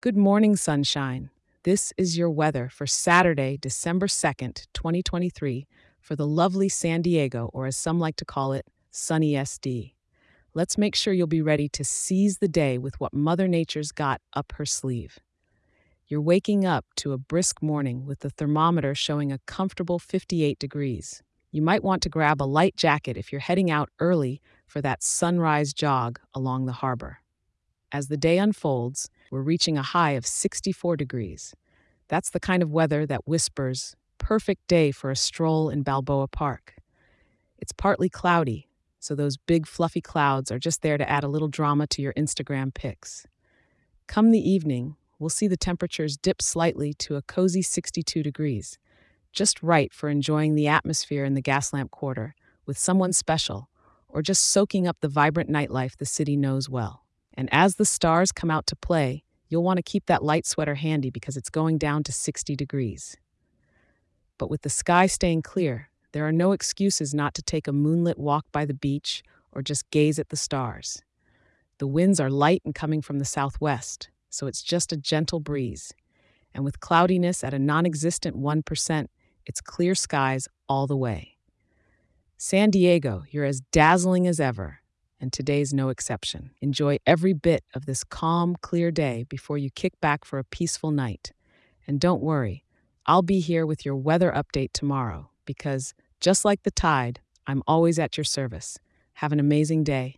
Good morning, sunshine. This is your weather for Saturday, December 2nd, 2023, for the lovely San Diego, or as some like to call it, sunny SD. Let's make sure you'll be ready to seize the day with what Mother Nature's got up her sleeve. You're waking up to a brisk morning with the thermometer showing a comfortable 58 degrees. You might want to grab a light jacket if you're heading out early for that sunrise jog along the harbor. As the day unfolds, we're reaching a high of 64 degrees. That's the kind of weather that whispers, perfect day for a stroll in Balboa Park. It's partly cloudy, so those big fluffy clouds are just there to add a little drama to your Instagram pics. Come the evening, we'll see the temperatures dip slightly to a cozy 62 degrees, just right for enjoying the atmosphere in the Gaslamp Quarter with someone special or just soaking up the vibrant nightlife the city knows well. And as the stars come out to play, you'll want to keep that light sweater handy because it's going down to 60 degrees. But with the sky staying clear, there are no excuses not to take a moonlit walk by the beach or just gaze at the stars. The winds are light and coming from the southwest, so it's just a gentle breeze. And with cloudiness at a non existent 1%, it's clear skies all the way. San Diego, you're as dazzling as ever, and today's no exception. Enjoy every bit of this calm, clear day before you kick back for a peaceful night. And don't worry, I'll be here with your weather update tomorrow because, just like the tide, I'm always at your service. Have an amazing day.